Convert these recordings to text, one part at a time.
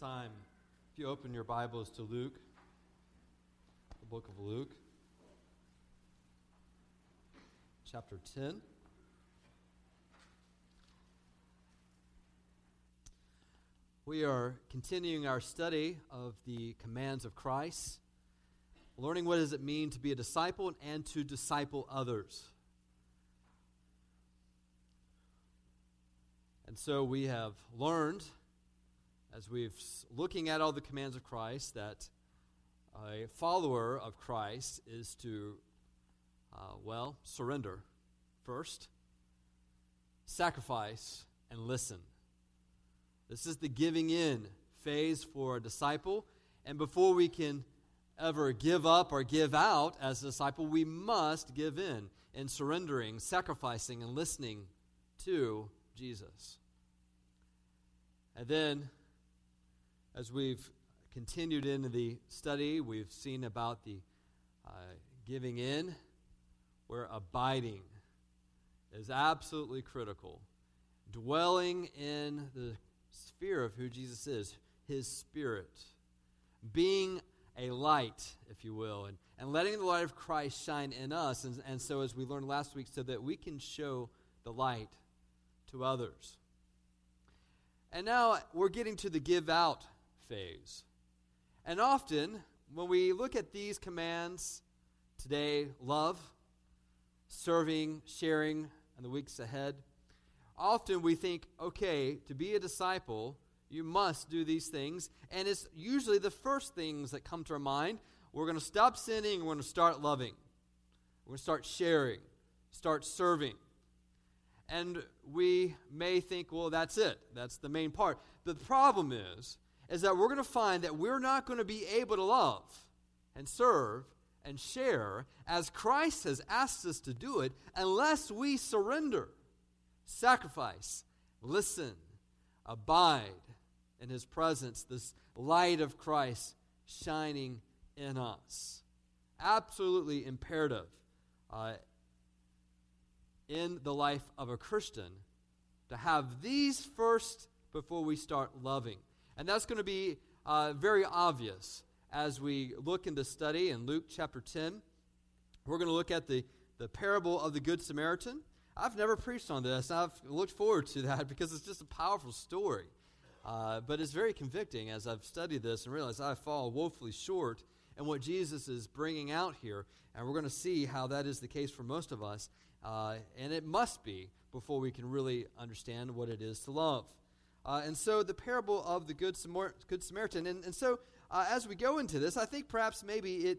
time, if you open your Bibles to Luke, the book of Luke, chapter 10. We are continuing our study of the commands of Christ, learning what does it mean to be a disciple and to disciple others. And so we have learned as we've looking at all the commands of Christ that a follower of Christ is to uh, well surrender first, sacrifice, and listen. This is the giving in phase for a disciple, and before we can ever give up or give out as a disciple, we must give in in surrendering, sacrificing, and listening to Jesus. And then as we've continued into the study, we've seen about the uh, giving in, where abiding is absolutely critical. Dwelling in the sphere of who Jesus is, his spirit. Being a light, if you will, and, and letting the light of Christ shine in us. And, and so, as we learned last week, so that we can show the light to others. And now we're getting to the give out phase. And often, when we look at these commands today love, serving, sharing, and the weeks ahead often we think, okay, to be a disciple, you must do these things. And it's usually the first things that come to our mind. We're going to stop sinning, we're going to start loving. We're going to start sharing, start serving. And we may think, well, that's it. That's the main part. The problem is, is that we're going to find that we're not going to be able to love and serve and share as Christ has asked us to do it unless we surrender, sacrifice, listen, abide in His presence, this light of Christ shining in us. Absolutely imperative uh, in the life of a Christian to have these first before we start loving. And that's going to be uh, very obvious as we look into the study in Luke chapter 10. We're going to look at the, the parable of the Good Samaritan. I've never preached on this. I've looked forward to that because it's just a powerful story. Uh, but it's very convicting as I've studied this and realized I fall woefully short in what Jesus is bringing out here. And we're going to see how that is the case for most of us. Uh, and it must be before we can really understand what it is to love. Uh, and so the parable of the Good, Samar- Good Samaritan. And, and so uh, as we go into this, I think perhaps maybe it,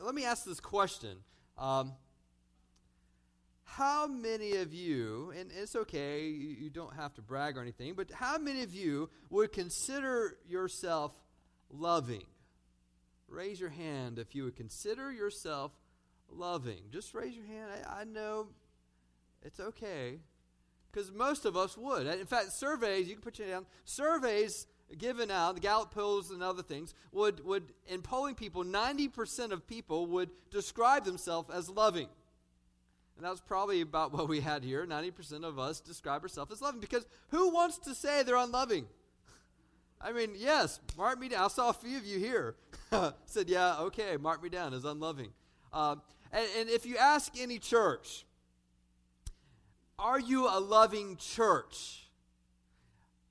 let me ask this question. Um, how many of you, and it's okay, you, you don't have to brag or anything, but how many of you would consider yourself loving? Raise your hand if you would consider yourself loving. Just raise your hand. I, I know it's okay. Because most of us would. In fact, surveys, you can put your down, surveys given out, the Gallup polls and other things, would, would in polling people, 90% of people would describe themselves as loving. And that was probably about what we had here. 90% of us describe ourselves as loving. Because who wants to say they're unloving? I mean, yes, mark me down. I saw a few of you here. Said, yeah, okay, mark me down as unloving. Uh, and, and if you ask any church, are you a loving church?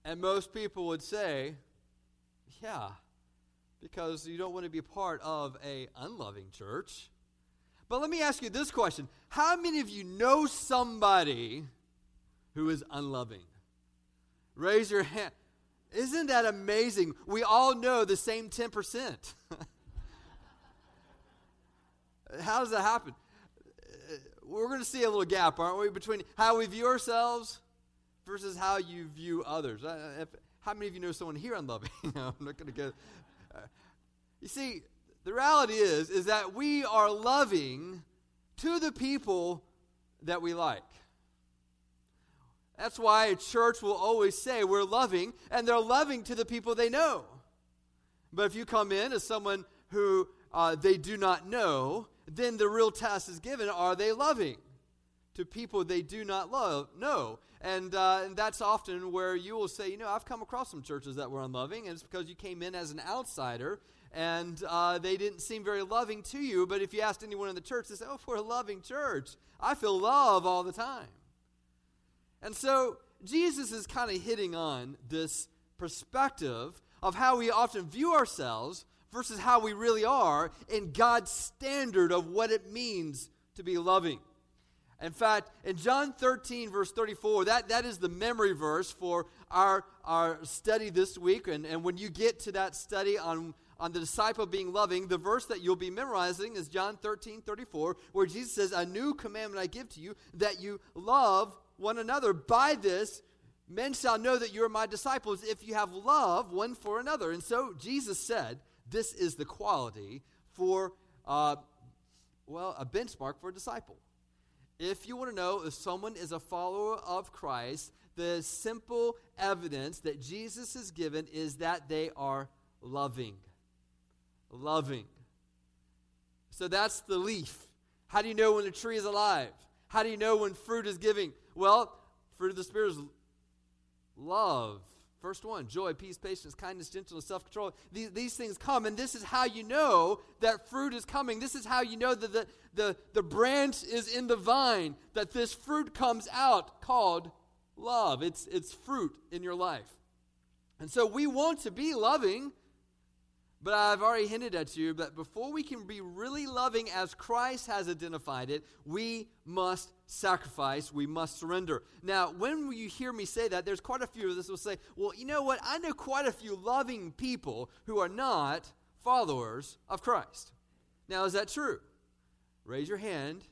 And most people would say, Yeah, because you don't want to be part of a unloving church. But let me ask you this question. How many of you know somebody who is unloving? Raise your hand. Isn't that amazing? We all know the same 10%. How does that happen? We're going to see a little gap, aren't we, between how we view ourselves versus how you view others. Uh, if, how many of you know someone here unloving? I'm not going to go. Uh, you see, the reality is is that we are loving to the people that we like. That's why a church will always say we're loving, and they're loving to the people they know. But if you come in as someone who uh, they do not know, then the real test is given are they loving to people they do not love? No. and, uh, and that's often where you will say you know i've come across some churches that were unloving and it's because you came in as an outsider and uh, they didn't seem very loving to you. But if you asked anyone in the church they say oh we're a loving church. I feel love all the time. And so jesus is kind of hitting on this perspective of how we often view ourselves versus how we really are in God's standard of what it means to be loving. In fact, in John 13, verse 34, that, that is the memory verse for our, our study this week. And, and when you get to that study on, on the disciple being loving, the verse that you'll be memorizing is John 13, 34, where Jesus says, A new commandment I give to you, that you love one another. By this, men shall know that you are my disciples if you have love one for another. And so Jesus said, this is the quality for, uh, well, a benchmark for a disciple. If you want to know if someone is a follower of Christ, the simple evidence that Jesus has given is that they are loving. Loving. So that's the leaf. How do you know when a tree is alive? How do you know when fruit is giving? Well, fruit of the Spirit is love, First one joy, peace, patience, kindness, gentleness, self control. These, these things come, and this is how you know that fruit is coming. This is how you know that the, the, the branch is in the vine, that this fruit comes out called love. It's, it's fruit in your life. And so we want to be loving, but I've already hinted at you that before we can be really loving as Christ has identified it, we must sacrifice, we must surrender. Now, when you hear me say that, there's quite a few of us will say, well, you know what? I know quite a few loving people who are not followers of Christ. Now, is that true? Raise your hand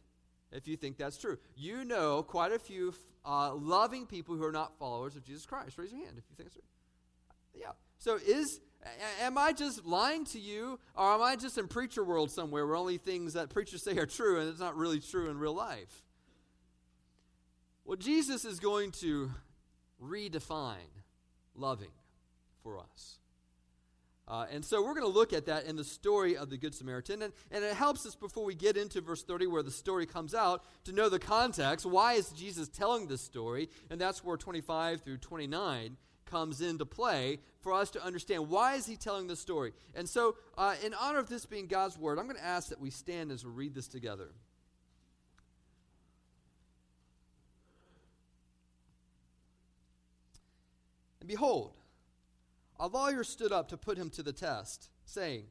if you think that's true. You know quite a few uh, loving people who are not followers of Jesus Christ. Raise your hand if you think true. Yeah. So is Am I just lying to you, or am I just in preacher world somewhere where only things that preachers say are true and it's not really true in real life? Well, Jesus is going to redefine loving for us. Uh, and so we're going to look at that in the story of the Good Samaritan. And, and it helps us before we get into verse 30, where the story comes out, to know the context. Why is Jesus telling this story? And that's where 25 through 29 comes into play for us to understand why is he telling this story. And so uh, in honor of this being god's word i'm going to ask that we stand as we read this together. And behold a lawyer stood up to put him to the test saying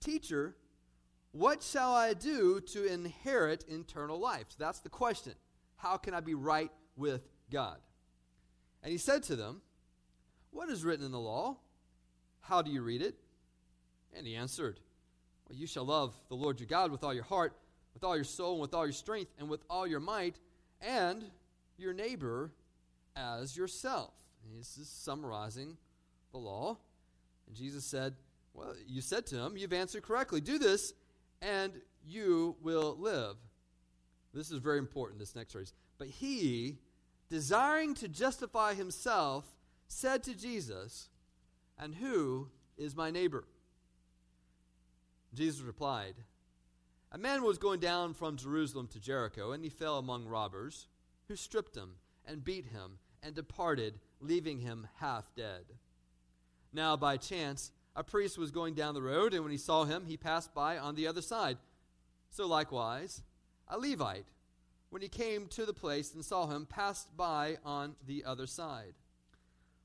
teacher what shall i do to inherit eternal life? So that's the question. How can i be right with god? And he said to them what is written in the law? How do you read it? And he answered, well, You shall love the Lord your God with all your heart, with all your soul, and with all your strength, and with all your might, and your neighbor as yourself. And this is summarizing the law. And Jesus said, Well, you said to him, You've answered correctly. Do this, and you will live. This is very important, this next phrase. But he, desiring to justify himself, said to Jesus, And who is my neighbor? Jesus replied, A man was going down from Jerusalem to Jericho, and he fell among robbers, who stripped him and beat him and departed, leaving him half dead. Now, by chance, a priest was going down the road, and when he saw him, he passed by on the other side. So likewise, a Levite, when he came to the place and saw him, passed by on the other side.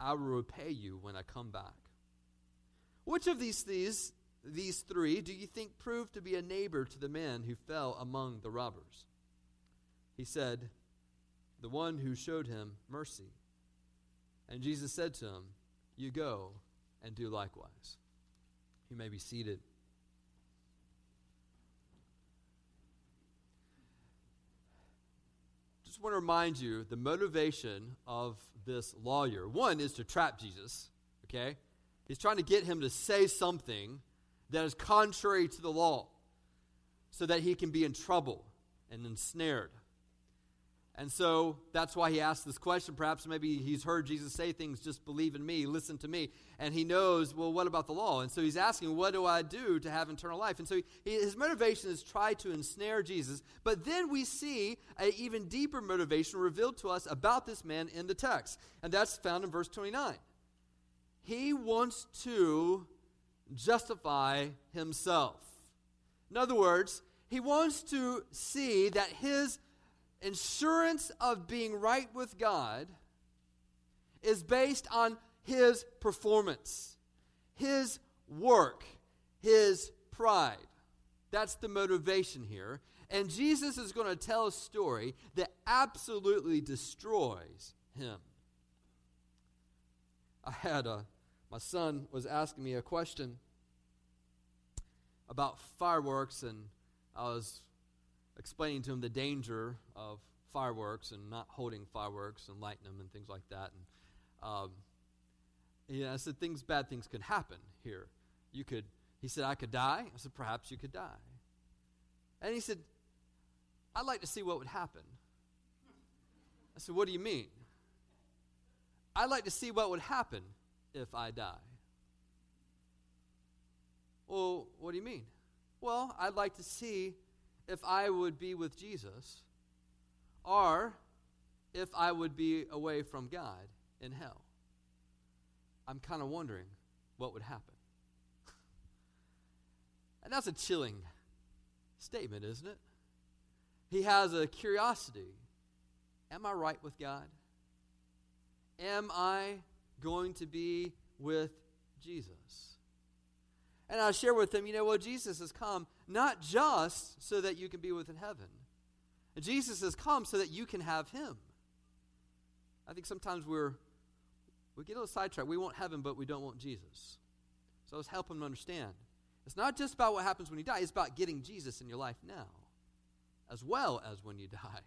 I will repay you when I come back. Which of these, these, these three do you think proved to be a neighbor to the man who fell among the robbers? He said, The one who showed him mercy. And Jesus said to him, You go and do likewise. You may be seated. Want to remind you the motivation of this lawyer. One is to trap Jesus, okay? He's trying to get him to say something that is contrary to the law so that he can be in trouble and ensnared. And so that's why he asked this question. Perhaps maybe he's heard Jesus say things, just believe in me, listen to me. And he knows, well, what about the law? And so he's asking, what do I do to have eternal life? And so he, his motivation is try to ensnare Jesus. But then we see an even deeper motivation revealed to us about this man in the text. And that's found in verse 29. He wants to justify himself. In other words, he wants to see that his insurance of being right with God is based on his performance, his work, his pride. That's the motivation here. And Jesus is going to tell a story that absolutely destroys him. I had a, my son was asking me a question about fireworks, and I was explaining to him the danger of fireworks and not holding fireworks and lighting them and things like that. And um, yeah, I said things, bad things could happen here. You could. He said, I could die. I said, perhaps you could die. And he said, I'd like to see what would happen. I said, What do you mean? I'd like to see what would happen if I die. Well, what do you mean? Well, I'd like to see if I would be with Jesus or if I would be away from God in hell. I'm kind of wondering what would happen. and that's a chilling statement, isn't it? He has a curiosity. Am I right with God? Am I going to be with Jesus? And I share with them, you know, well, Jesus has come not just so that you can be with in heaven. Jesus has come so that you can have him. I think sometimes we're we get a little sidetracked. We want heaven, but we don't want Jesus. So let's help them understand. It's not just about what happens when you die, it's about getting Jesus in your life now, as well as when you die.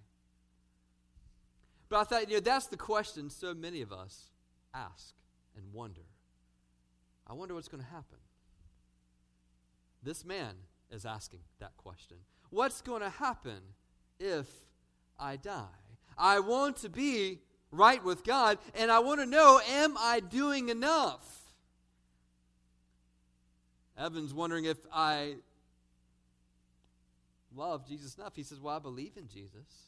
But I thought, you know, that's the question so many of us ask and wonder. I wonder what's going to happen. This man is asking that question. What's going to happen if I die? I want to be right with God, and I want to know am I doing enough? Evan's wondering if I love Jesus enough. He says, Well, I believe in Jesus.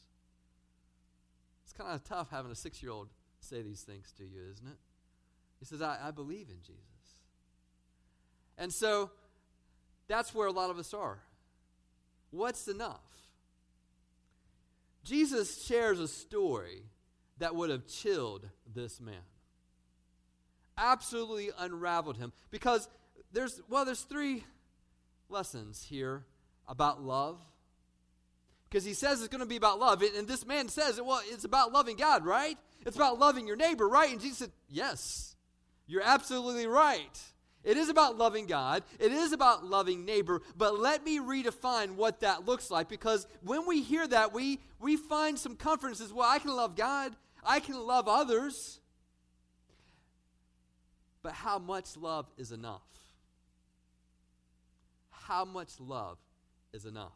It's kind of tough having a six year old say these things to you, isn't it? He says, I, I believe in Jesus. And so that's where a lot of us are. What's enough? Jesus shares a story that would have chilled this man. Absolutely unraveled him because there's well there's three lessons here about love. Because he says it's going to be about love. And this man says, well, it's about loving God, right? It's about loving your neighbor, right? And Jesus said, yes, you're absolutely right. It is about loving God. It is about loving neighbor. But let me redefine what that looks like because when we hear that, we, we find some comfort and says, well, I can love God. I can love others. But how much love is enough? How much love is enough?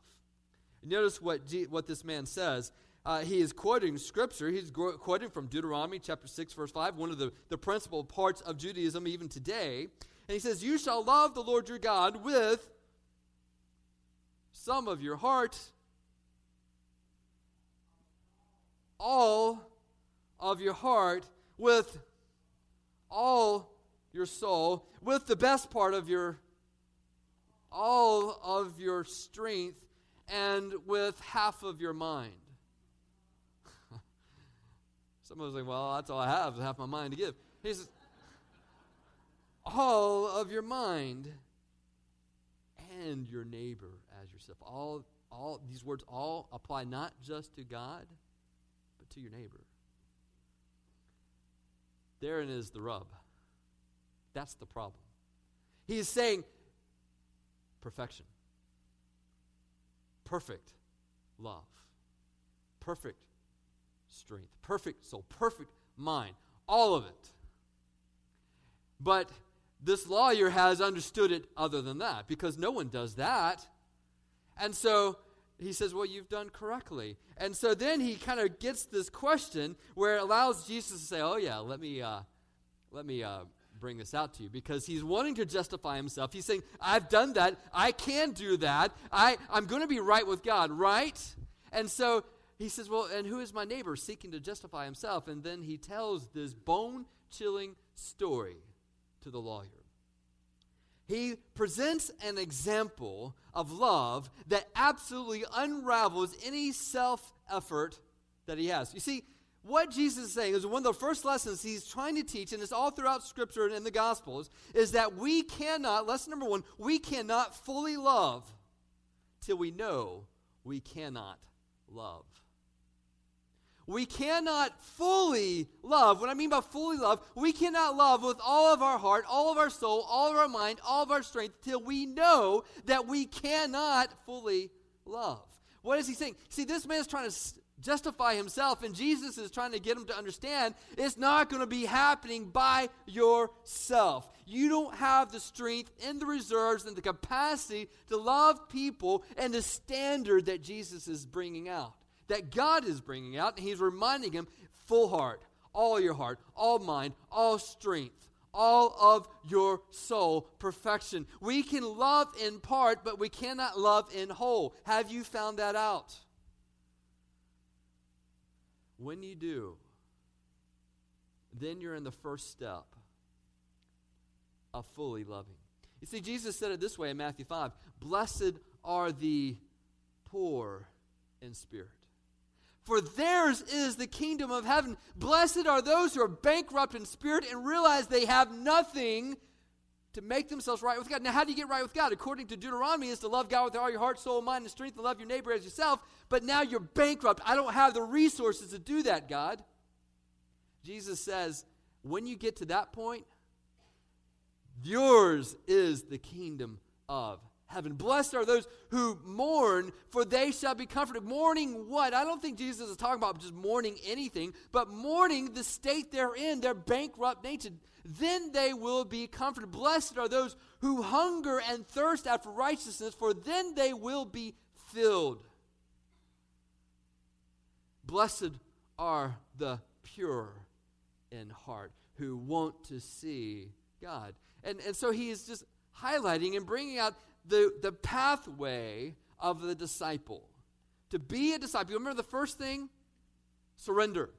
Notice what, G, what this man says. Uh, he is quoting scripture. He's quoting from Deuteronomy chapter 6, verse 5, one of the, the principal parts of Judaism even today. And he says, You shall love the Lord your God with some of your heart, all of your heart, with all your soul, with the best part of your, all of your strength, and with half of your mind. Some of us like, well, that's all I have, half my mind to give. He says, all of your mind and your neighbor as yourself. All, all these words all apply not just to God, but to your neighbor. Therein is the rub. That's the problem. He is saying perfection, perfect love, perfect strength. Perfect soul, perfect mind, all of it. But this lawyer has understood it other than that because no one does that. And so he says, Well, you've done correctly. And so then he kind of gets this question where it allows Jesus to say, Oh, yeah, let me, uh, let me uh, bring this out to you because he's wanting to justify himself. He's saying, I've done that. I can do that. I, I'm going to be right with God, right? And so he says, Well, and who is my neighbor seeking to justify himself? And then he tells this bone chilling story to the lawyer. He presents an example of love that absolutely unravels any self effort that he has. You see, what Jesus is saying is one of the first lessons he's trying to teach, and it's all throughout Scripture and in the Gospels, is that we cannot, lesson number one, we cannot fully love till we know we cannot love. We cannot fully love. What I mean by fully love, we cannot love with all of our heart, all of our soul, all of our mind, all of our strength till we know that we cannot fully love. What is he saying? See, this man is trying to justify himself, and Jesus is trying to get him to understand it's not going to be happening by yourself. You don't have the strength and the reserves and the capacity to love people and the standard that Jesus is bringing out that God is bringing out, and He's reminding him full heart, all your heart, all mind, all strength, all of your soul, perfection. We can love in part, but we cannot love in whole. Have you found that out? When you do, then you're in the first step of fully loving. You see, Jesus said it this way in Matthew 5 Blessed are the poor in spirit for theirs is the kingdom of heaven. Blessed are those who are bankrupt in spirit and realize they have nothing to make themselves right with God. Now, how do you get right with God? According to Deuteronomy, is to love God with all your heart, soul, mind, and strength, and love your neighbor as yourself. But now you're bankrupt. I don't have the resources to do that, God. Jesus says, when you get to that point, yours is the kingdom of heaven. Blessed are those who mourn, for they shall be comforted. Mourning what? I don't think Jesus is talking about just mourning anything, but mourning the state they're in, their bankrupt nature. Then they will be comforted. Blessed are those who hunger and thirst after righteousness, for then they will be filled. Blessed are the pure in heart who want to see God. And, and so he is just highlighting and bringing out the, the pathway of the disciple. To be a disciple, remember the first thing? Surrender.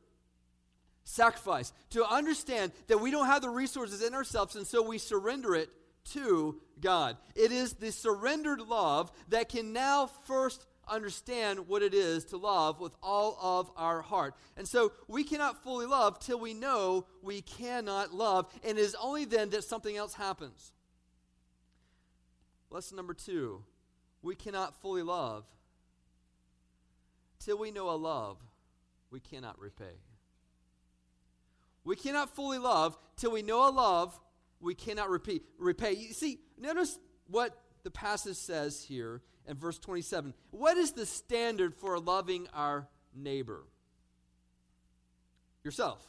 Sacrifice. To understand that we don't have the resources in ourselves, and so we surrender it to God. It is the surrendered love that can now first understand what it is to love with all of our heart. And so we cannot fully love till we know we cannot love, and it is only then that something else happens. Lesson number two we cannot fully love till we know a love we cannot repay. We cannot fully love till we know a love we cannot repeat, repay. You see, notice what the passage says here in verse 27. What is the standard for loving our neighbor? Yourself.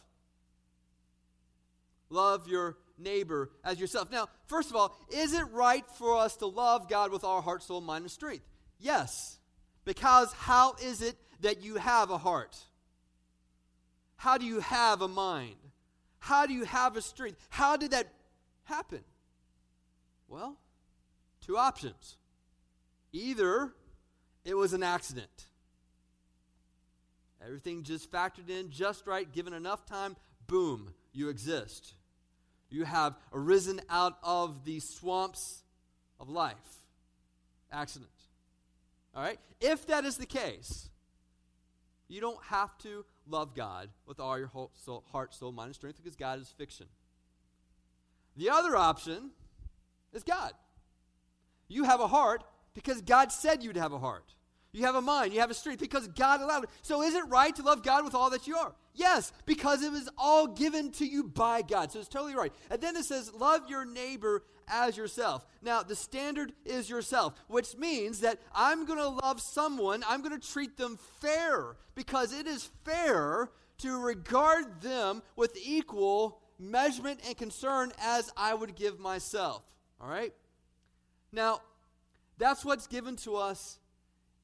Love your neighbor as yourself. Now, first of all, is it right for us to love God with our heart, soul, mind, and strength? Yes. Because how is it that you have a heart? How do you have a mind? How do you have a strength? How did that happen? Well, two options. Either it was an accident. Everything just factored in just right, given enough time, boom, you exist. You have arisen out of the swamps of life. Accident. All right? If that is the case, you don't have to love God with all your whole soul, heart, soul, mind, and strength because God is fiction. The other option is God. You have a heart because God said you'd have a heart. You have a mind, you have a strength because God allowed it. So is it right to love God with all that you are? Yes, because it was all given to you by God. So it's totally right. And then it says, love your neighbor as yourself. Now, the standard is yourself, which means that I'm going to love someone, I'm going to treat them fair because it is fair to regard them with equal measurement and concern as I would give myself. All right? Now, that's what's given to us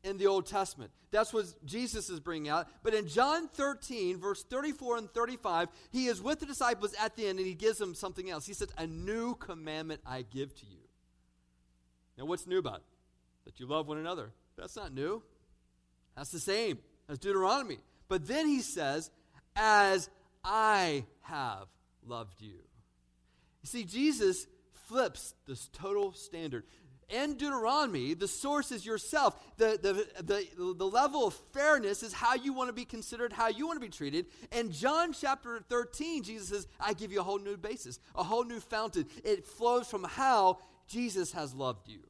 in the Old Testament. That's what Jesus is bringing out. But in John 13, verse 34 and 35, he is with the disciples at the end and he gives them something else. He says, A new commandment I give to you. Now, what's new about it? That you love one another. That's not new. That's the same as Deuteronomy. But then he says, As I have loved you. You see, Jesus flips this total standard in Deuteronomy, the source is yourself. The, the, the, the level of fairness is how you want to be considered, how you want to be treated. In John chapter 13, Jesus says, I give you a whole new basis, a whole new fountain. It flows from how Jesus has loved you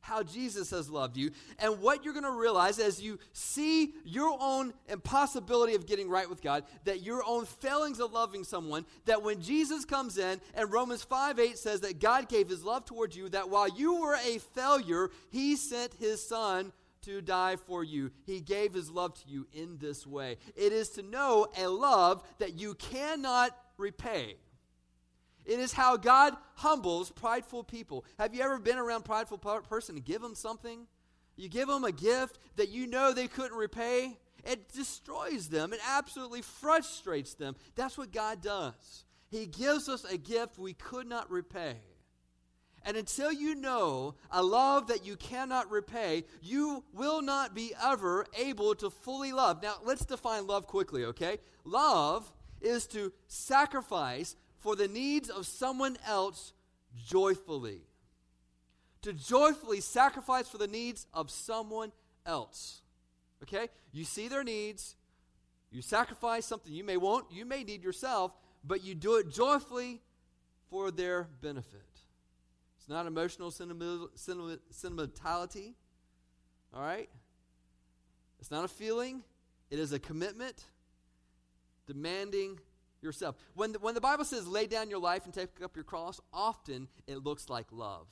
how Jesus has loved you. And what you're going to realize as you see your own impossibility of getting right with God, that your own failings of loving someone, that when Jesus comes in and Romans 5 8 says that God gave his love towards you, that while you were a failure, he sent his son to die for you. He gave his love to you in this way. It is to know a love that you cannot repay. It is how God humbles prideful people. Have you ever been around a prideful person and give them something? You give them a gift that you know they couldn't repay. It destroys them. It absolutely frustrates them. That's what God does. He gives us a gift we could not repay. And until you know a love that you cannot repay, you will not be ever able to fully love. Now, let's define love quickly, okay? Love is to sacrifice for the needs of someone else joyfully. To joyfully sacrifice for the needs of someone else. Okay? You see their needs, you sacrifice something you may want, you may need yourself, but you do it joyfully for their benefit. It's not emotional sentimentality. All right? It's not a feeling, it is a commitment demanding yourself. When the, when the Bible says lay down your life and take up your cross, often it looks like love.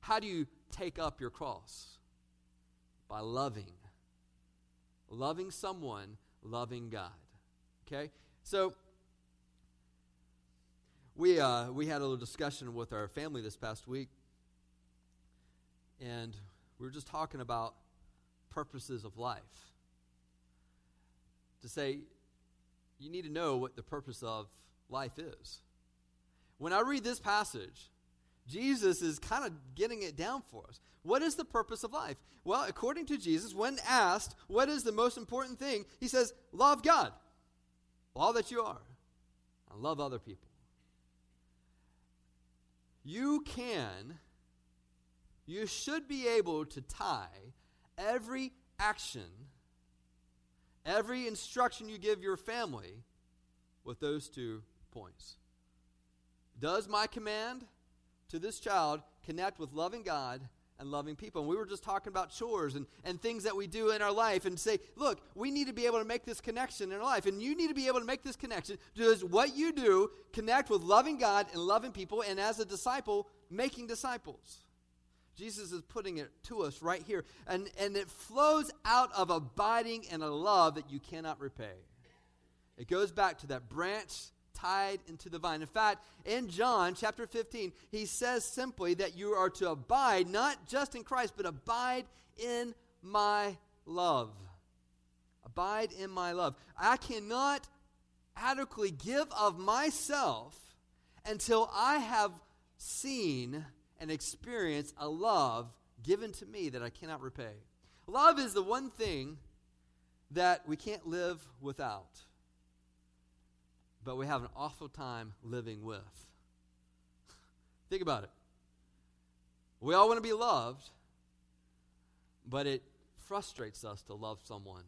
How do you take up your cross? By loving. Loving someone, loving God. Okay? So, we, uh, we had a little discussion with our family this past week, and we were just talking about purposes of life. To say, you need to know what the purpose of life is. When I read this passage, Jesus is kind of getting it down for us. What is the purpose of life? Well, according to Jesus, when asked what is the most important thing, he says, Love God, all that you are, and love other people. You can, you should be able to tie every action every instruction you give your family with those two points. Does my command to this child connect with loving God and loving people? And we were just talking about chores and, and things that we do in our life and say, look, we need to be able to make this connection in our life. And you need to be able to make this connection. Does what you do connect with loving God and loving people and as a disciple, making disciples? Jesus is putting it to us right here. And, and it flows out of abiding in a love that you cannot repay. It goes back to that branch tied into the vine. In fact, in John chapter 15, he says simply that you are to abide not just in Christ, but abide in my love. Abide in my love. I cannot adequately give of myself until I have seen and experience a love given to me that I cannot repay. Love is the one thing that we can't live without, but we have an awful time living with. Think about it. We all want to be loved, but it frustrates us to love someone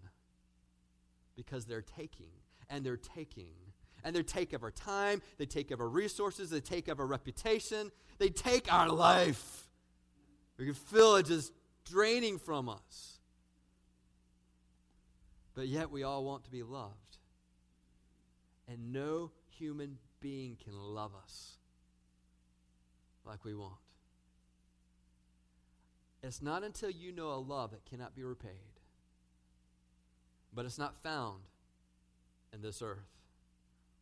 because they're taking and they're taking and they take of our time, they take of our resources, they take of our reputation, they take our life. We can feel it just draining from us. But yet we all want to be loved. And no human being can love us like we want. It's not until you know a love that cannot be repaid, but it's not found in this earth.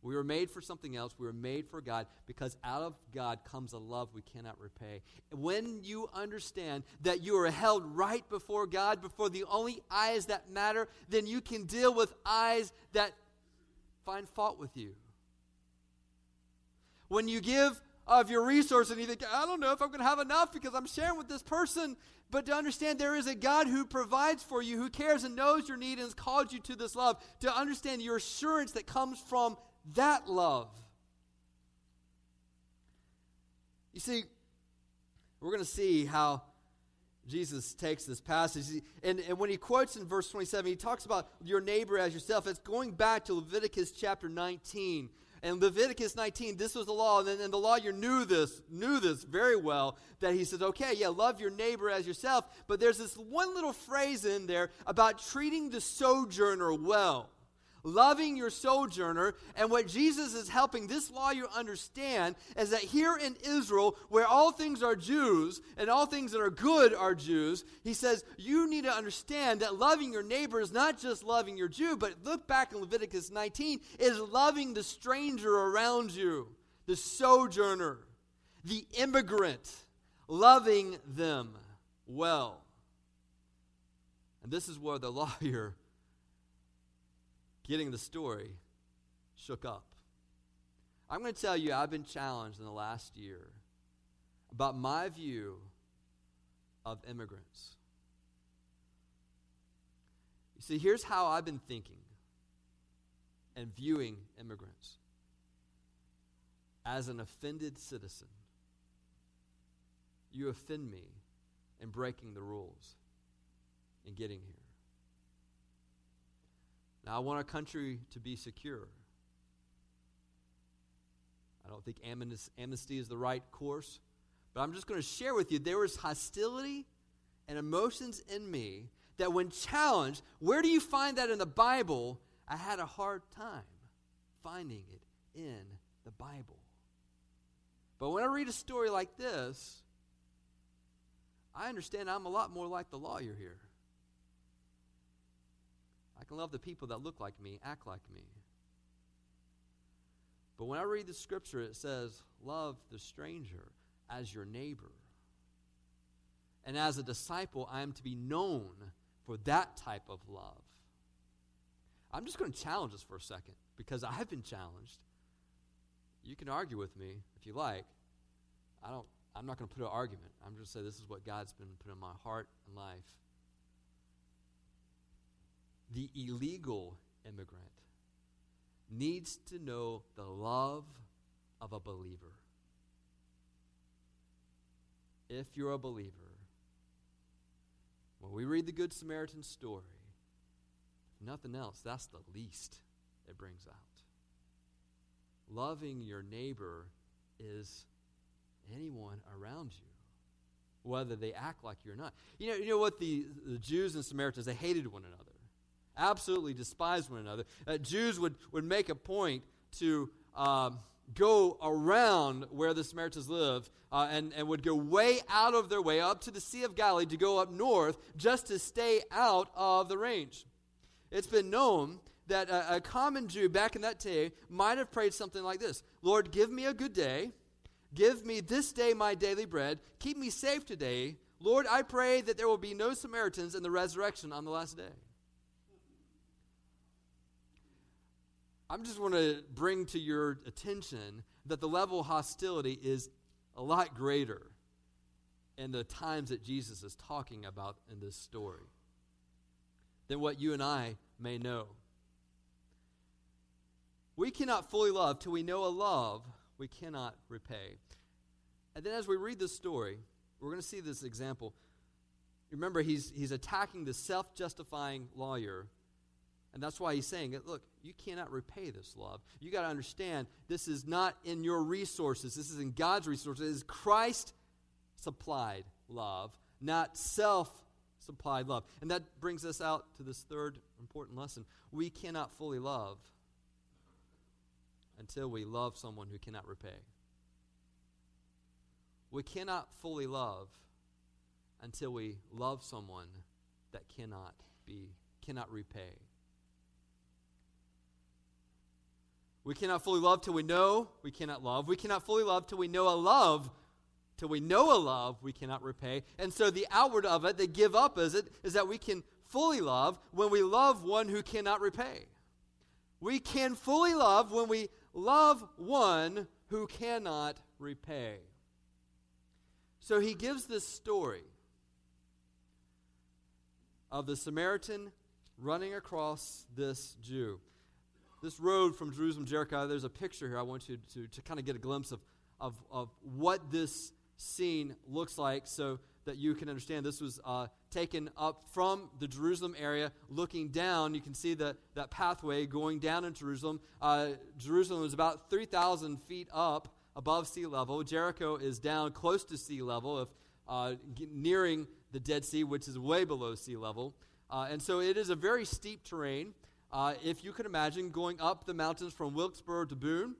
We were made for something else. We were made for God because out of God comes a love we cannot repay. When you understand that you are held right before God, before the only eyes that matter, then you can deal with eyes that find fault with you. When you give of your resource and you think, I don't know if I'm going to have enough because I'm sharing with this person. But to understand there is a God who provides for you, who cares and knows your need and has called you to this love. To understand your assurance that comes from that love. You see, we're going to see how Jesus takes this passage. And, and when he quotes in verse 27, he talks about your neighbor as yourself. It's going back to Leviticus chapter 19. And Leviticus 19, this was the law, and, and the lawyer knew this, knew this very well, that he says, okay, yeah, love your neighbor as yourself. But there's this one little phrase in there about treating the sojourner well loving your sojourner. And what Jesus is helping this lawyer understand is that here in Israel, where all things are Jews and all things that are good are Jews, he says, you need to understand that loving your neighbor is not just loving your Jew, but look back in Leviticus 19, is loving the stranger around you, the sojourner, the immigrant, loving them well. And this is where the lawyer getting the story shook up. I'm going to tell you, I've been challenged in the last year about my view of immigrants. You see, here's how I've been thinking and viewing immigrants as an offended citizen. You offend me in breaking the rules in getting here. Now, I want our country to be secure. I don't think amnesty is the right course, but I'm just going to share with you there was hostility and emotions in me that, when challenged, where do you find that in the Bible? I had a hard time finding it in the Bible. But when I read a story like this, I understand I'm a lot more like the lawyer here. Can love the people that look like me, act like me. But when I read the scripture, it says, Love the stranger as your neighbor. And as a disciple, I am to be known for that type of love. I'm just going to challenge us for a second because I've been challenged. You can argue with me if you like. I don't, I'm not going to put an argument. I'm just going to say this is what God's been put in my heart and life the illegal immigrant needs to know the love of a believer. If you're a believer, when we read the Good Samaritan story, nothing else, that's the least it brings out. Loving your neighbor is anyone around you, whether they act like you or not. You know, you know what the, the Jews and Samaritans, they hated one another absolutely despised one another. Uh, Jews would, would make a point to um, go around where the Samaritans lived uh, and, and would go way out of their way up to the Sea of Galilee to go up north just to stay out of the range. It's been known that a, a common Jew back in that day might have prayed something like this Lord, give me a good day. Give me this day my daily bread. Keep me safe today. Lord, I pray that there will be no Samaritans in the resurrection on the last day. I'm just want to bring to your attention that the level of hostility is a lot greater in the times that Jesus is talking about in this story than what you and I may know. We cannot fully love till we know a love we cannot repay. And then as we read this story, we're going to see this example. Remember, he's, he's attacking the self justifying lawyer and that's why he's saying. Look, you cannot repay this love. You got to understand this is not in your resources. This is in God's resources. It is Christ supplied love, not self supplied love. And that brings us out to this third important lesson. We cannot fully love until we love someone who cannot repay. We cannot fully love until we love someone that cannot be cannot repay. We cannot fully love till we know we cannot love. We cannot fully love till we know a love. Till we know a love we cannot repay. And so the outward of it, the give up is it, is that we can fully love when we love one who cannot repay. We can fully love when we love one who cannot repay. So he gives this story of the Samaritan running across this Jew. This road from Jerusalem Jericho, there's a picture here I want you to, to kind of get a glimpse of, of, of what this scene looks like so that you can understand. This was uh, taken up from the Jerusalem area, looking down. You can see the, that pathway going down in Jerusalem. Uh, Jerusalem is about 3,000 feet up above sea level. Jericho is down close to sea level, if uh, nearing the Dead Sea, which is way below sea level. Uh, and so it is a very steep terrain. Uh, if you can imagine going up the mountains from Wilkesboro to Boone,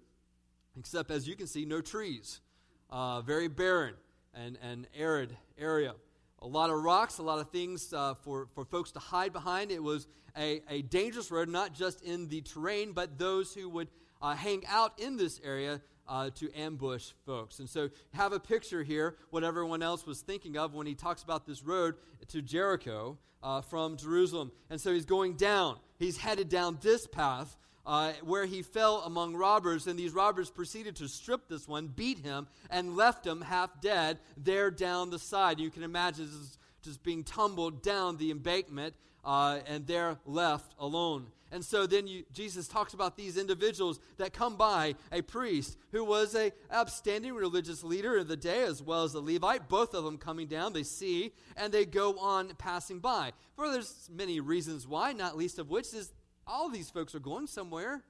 except as you can see, no trees. Uh, very barren and, and arid area. A lot of rocks, a lot of things uh, for, for folks to hide behind. It was a, a dangerous road, not just in the terrain, but those who would uh, hang out in this area uh, to ambush folks. And so, have a picture here, what everyone else was thinking of when he talks about this road to Jericho uh, from Jerusalem. And so, he's going down. He's headed down this path. Uh, where he fell among robbers, and these robbers proceeded to strip this one, beat him, and left him half dead there down the side. You can imagine this is just being tumbled down the embankment, uh, and they're left alone. And so then you, Jesus talks about these individuals that come by a priest who was a upstanding religious leader of the day as well as a Levite, both of them coming down, they see, and they go on passing by. For there's many reasons why, not least of which is all these folks are going somewhere.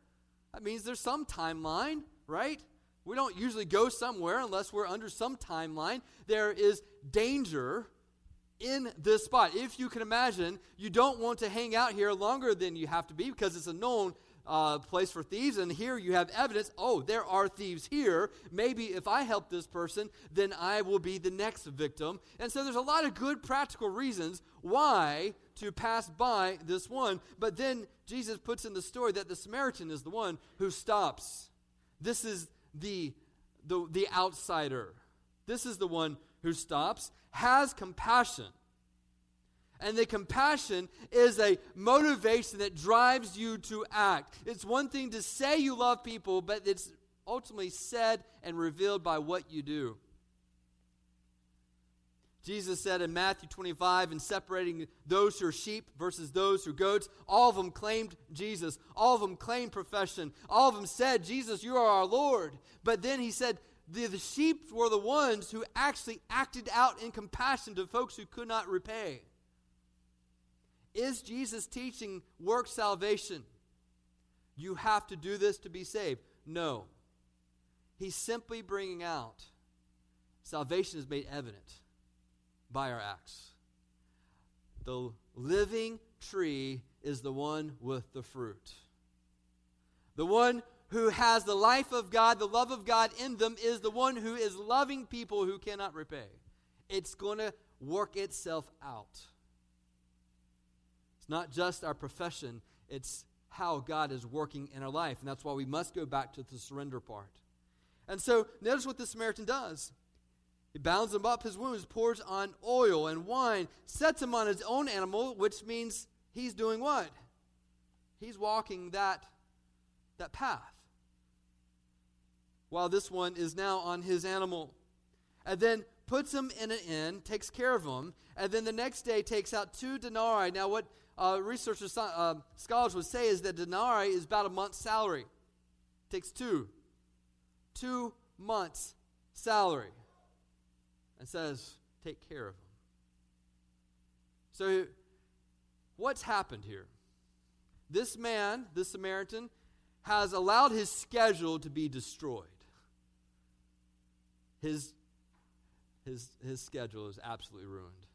That means there's some timeline, right? We don't usually go somewhere unless we're under some timeline. There is danger in this spot. If you can imagine, you don't want to hang out here longer than you have to be because it's a known uh, place for thieves, and here you have evidence oh, there are thieves here. Maybe if I help this person, then I will be the next victim. And so there's a lot of good practical reasons why to pass by this one. But then Jesus puts in the story that the Samaritan is the one who stops. This is the, the, the outsider. This is the one who stops, has compassion. And the compassion is a motivation that drives you to act. It's one thing to say you love people, but it's ultimately said and revealed by what you do. Jesus said in Matthew 25, in separating those who are sheep versus those who are goats, all of them claimed Jesus. All of them claimed profession. All of them said, Jesus, you are our Lord. But then he said, the, the sheep were the ones who actually acted out in compassion to folks who could not repay. Is Jesus teaching work salvation? You have to do this to be saved. No. He's simply bringing out salvation is made evident by our acts. The living tree is the one with the fruit. The one who has the life of God, the love of God in them, is the one who is loving people who cannot repay. It's going to work itself out. It's not just our profession, it's how God is working in our life. And that's why we must go back to the surrender part. And so, notice what the Samaritan does. He bounds him up his wounds, pours on oil and wine, sets him on his own animal, which means he's doing what? He's walking that, that path while this one is now on his animal. And then puts him in an inn, takes care of him, and then the next day takes out two denarii. Now, what uh, researchers, uh, scholars would say is that denarii is about a month's salary. Takes two. Two months' salary. And says, take care of him. So, what's happened here? This man, this Samaritan, has allowed his schedule to be destroyed his, his, his schedule is absolutely ruined.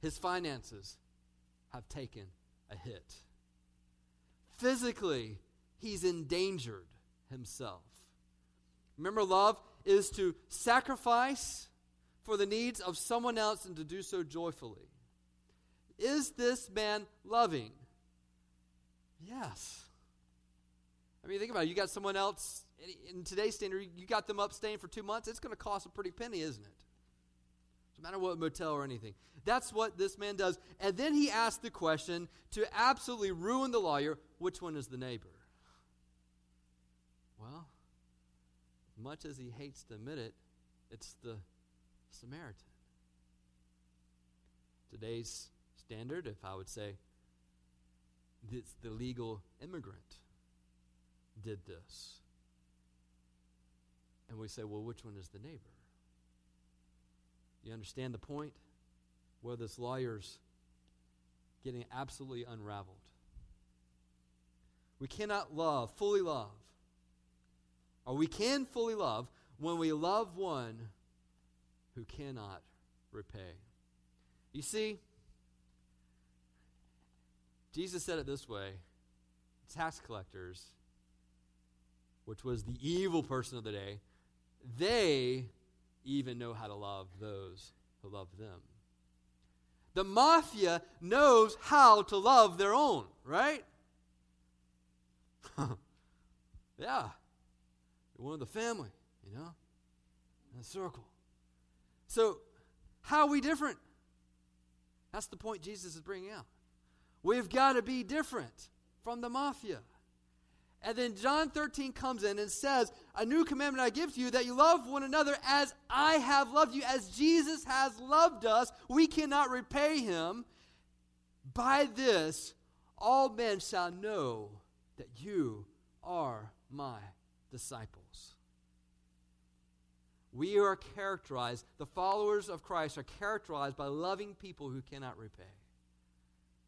His finances have taken a hit. Physically, he's endangered himself. Remember, love is to sacrifice for the needs of someone else and to do so joyfully. Is this man loving? Yes. I mean, think about it. You got someone else, in today's standard, you got them up staying for two months, it's going to cost a pretty penny, isn't it? No matter what motel or anything. That's what this man does. And then he asks the question to absolutely ruin the lawyer which one is the neighbor? Well, much as he hates to admit it, it's the Samaritan. Today's standard, if I would say, it's the legal immigrant did this. And we say, well, which one is the neighbor? You understand the point? Where this lawyer's getting absolutely unraveled. We cannot love, fully love, or we can fully love when we love one who cannot repay. You see, Jesus said it this way tax collectors, which was the evil person of the day, they even know how to love those who love them. The mafia knows how to love their own, right? yeah. You're one of the family, you know, in a circle. So, how are we different? That's the point Jesus is bringing out. We've got to be different from the mafia. And then John 13 comes in and says, A new commandment I give to you that you love one another as I have loved you, as Jesus has loved us. We cannot repay him. By this, all men shall know that you are my disciples. We are characterized, the followers of Christ are characterized by loving people who cannot repay,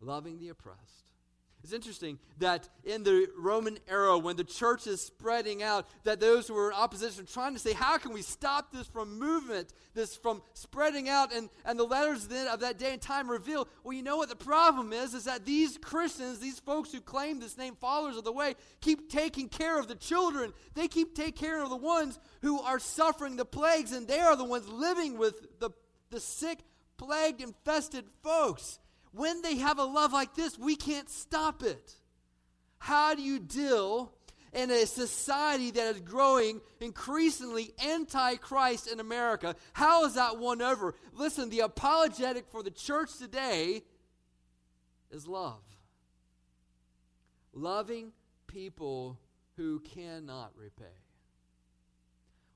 loving the oppressed, it's interesting that in the Roman era, when the church is spreading out, that those who were in opposition are trying to say, how can we stop this from movement, this from spreading out? And, and the letters then of that day and time reveal, well, you know what the problem is, is that these Christians, these folks who claim this name, followers of the way, keep taking care of the children. They keep taking care of the ones who are suffering the plagues, and they are the ones living with the, the sick, plagued, infested folks. When they have a love like this, we can't stop it. How do you deal in a society that is growing increasingly anti Christ in America? How is that won over? Listen, the apologetic for the church today is love. Loving people who cannot repay.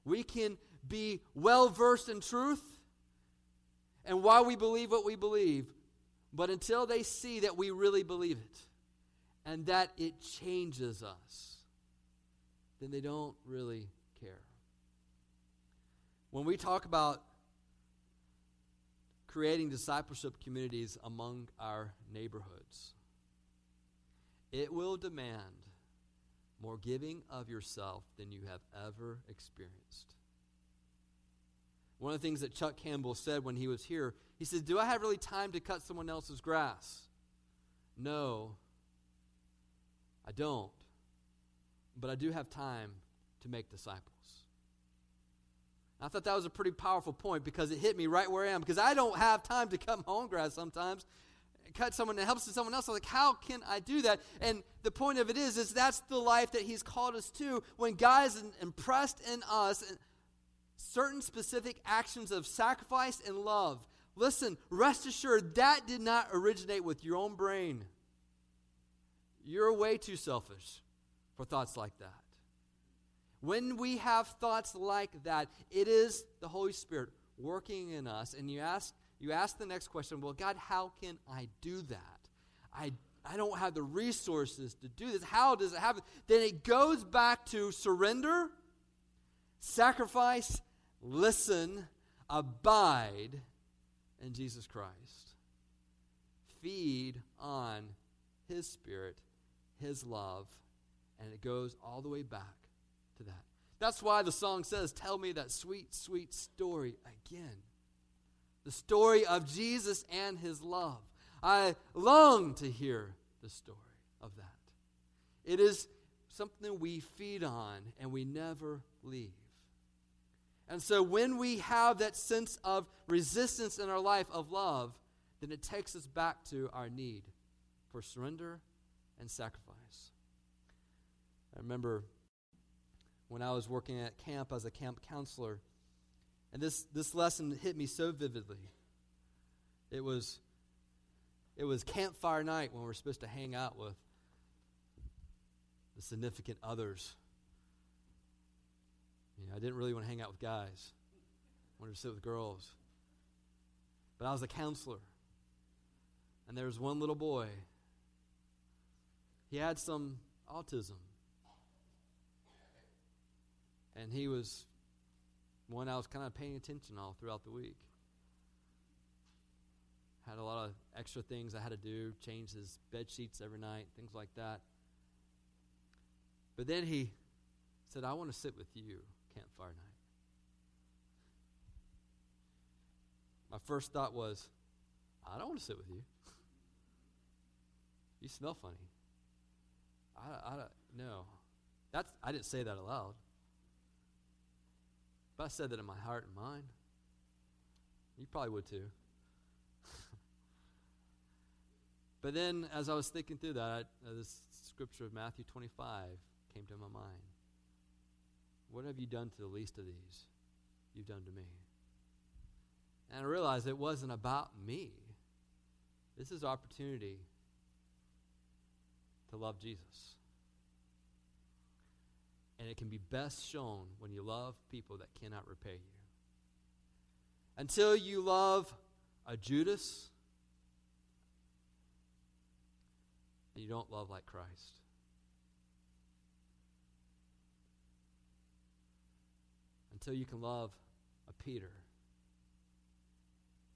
We can be well versed in truth and why we believe what we believe, but until they see that we really believe it and that it changes us, then they don't really care. When we talk about creating discipleship communities among our neighborhoods, it will demand more giving of yourself than you have ever experienced. One of the things that Chuck Campbell said when he was here, he said, Do I have really time to cut someone else's grass? No, I don't. But I do have time to make disciples. I thought that was a pretty powerful point because it hit me right where I am. Because I don't have time to cut my own grass sometimes. Cut someone that helps someone else. I'm like, how can I do that? And the point of it is, is that's the life that He's called us to. When God is impressed in us, certain specific actions of sacrifice and love. Listen, rest assured, that did not originate with your own brain. You're way too selfish for thoughts like that. When we have thoughts like that, it is the Holy Spirit working in us. And you ask, you ask the next question, well, God, how can I do that? I, I don't have the resources to do this. How does it happen? Then it goes back to surrender, sacrifice, listen, abide in Jesus Christ. Feed on His Spirit, His love, and it goes all the way back to that. That's why the song says, Tell me that sweet, sweet story again. The story of Jesus and his love. I long to hear the story of that. It is something we feed on and we never leave. And so when we have that sense of resistance in our life of love, then it takes us back to our need for surrender and sacrifice. I remember when I was working at camp as a camp counselor, and this, this lesson hit me so vividly. It was, it was campfire night when we are supposed to hang out with the significant others. You know, I didn't really want to hang out with guys. I wanted to sit with girls. But I was a counselor. And there was one little boy. He had some autism. And he was one I was kind of paying attention all throughout the week. Had a lot of extra things I had to do, change his bed sheets every night, things like that. But then he said, I want to sit with you campfire night. My first thought was, I don't want to sit with you. you smell funny. I, I don't, no. That's, I didn't say that aloud. But I said that in my heart and mind. You probably would too. but then, as I was thinking through that, uh, this scripture of Matthew 25 came to my mind. What have you done to the least of these? You've done to me. And I realized it wasn't about me. This is opportunity to love Jesus. And it can be best shown when you love people that cannot repay you. Until you love a Judas, you don't love like Christ. Until you can love a Peter,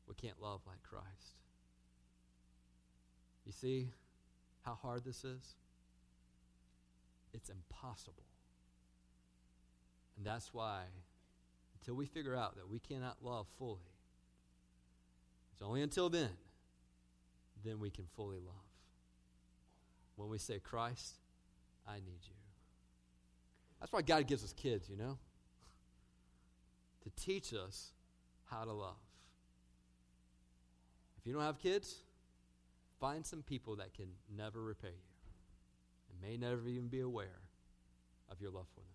we can't love like Christ. You see how hard this is? It's impossible. And that's why, until we figure out that we cannot love fully, it's only until then, then we can fully love. When we say, Christ, I need you. That's why God gives us kids, you know? To teach us how to love. If you don't have kids, find some people that can never repay you and may never even be aware of your love for them.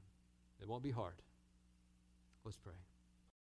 It won't be hard. Let's pray.